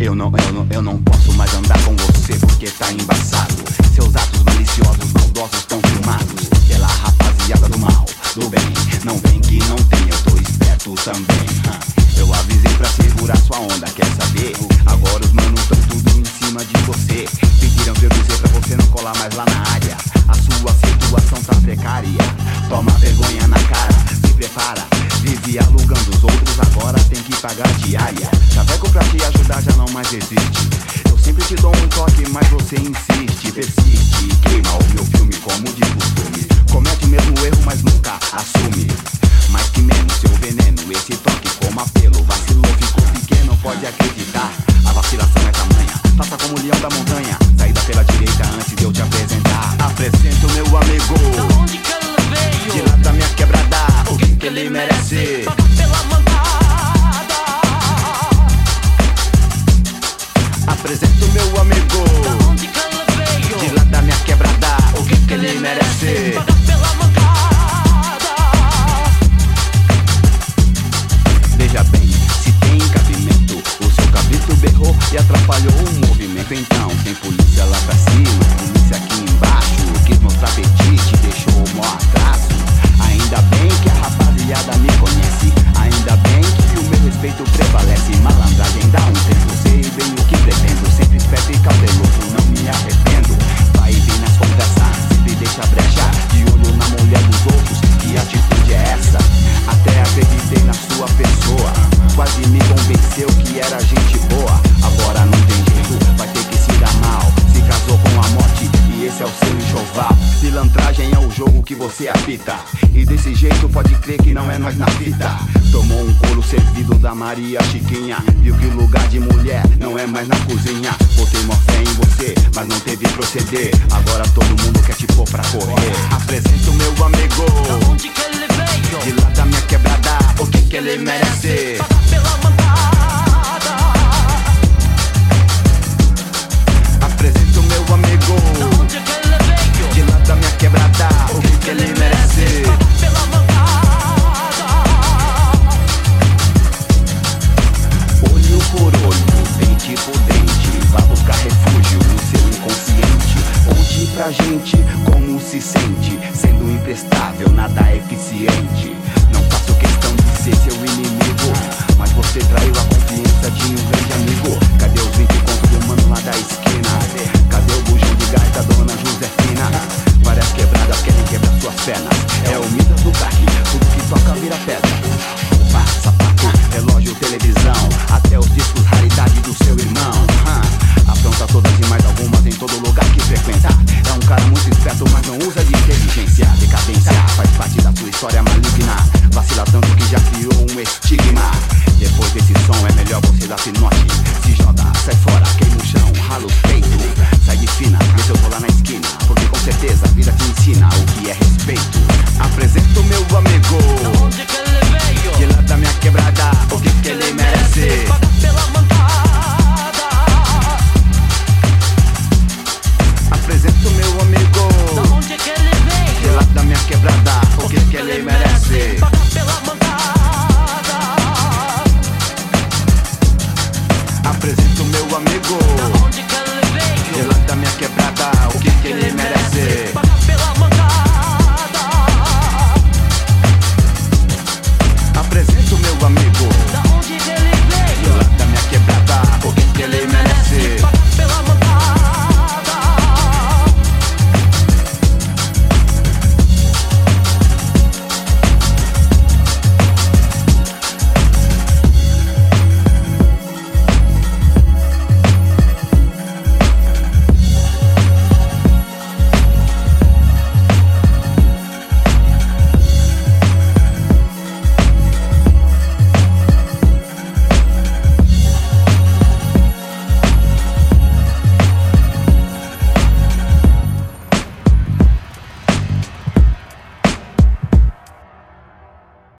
Eu não, eu não, eu não posso mais andar com você porque tá embaçado. Seus atos maliciosos, maldosos tão filmados pela rapaziada do mal, do bem. Não vem que não tem, eu tô esperto também. Eu avisei pra segurar sua onda, quer saber? Agora os manos tão tudo em cima de você. Pediram pra eu dizer pra você não colar mais lá na área. A sua situação tá precária. Toma vergonha na cara, se prepara. Vive alugando os outros, agora tem que pagar diária. Chaveco pra te ajudar já não mais existe. Eu sempre te dou um toque, mas você insiste, persiste. Queima o meu filme como de costume. Comete o mesmo erro, mas nunca assume. Mais que menos seu veneno, esse toque como apelo. Vacilou, ficou pequeno, pode acreditar. A vacilação é tamanha, faça como o leão da montanha. Saída pela direita berrou e atrapalhou o movimento. Então, tem polícia lá pra cima, polícia aqui embaixo. Quis mostrar apetite, deixou o maior atraso. Ainda bem que a rapaziada me conhece. Ainda bem que o meu respeito prevalece. Malandragem dá um tempo, sei bem o que pretendo. Sempre esperto e cauteloso, não me arrependo. Vai e vem nas conversas, sempre deixa brecha. De olho na mulher dos outros, que atitude é essa? Até acreditei na sua pessoa. Quase me convenceu que era gente que você apita. E desse jeito pode crer que não é nós na fita. Tomou um couro servido da Maria Chiquinha. Viu que lugar de mulher não é mais na cozinha. Botei mó fé em você, mas não teve proceder. Agora todo mundo quer te pôr pra correr. Apresento meu amigo. Da onde que ele veio? De lá da minha quebrada, o que que ele merece? Apresento meu amigo. Ele da minha quebrada, o que, que ele merece?